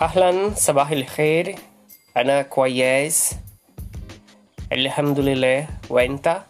أهلا صباح الخير. أنا كويس. الحمد لله. وأنت؟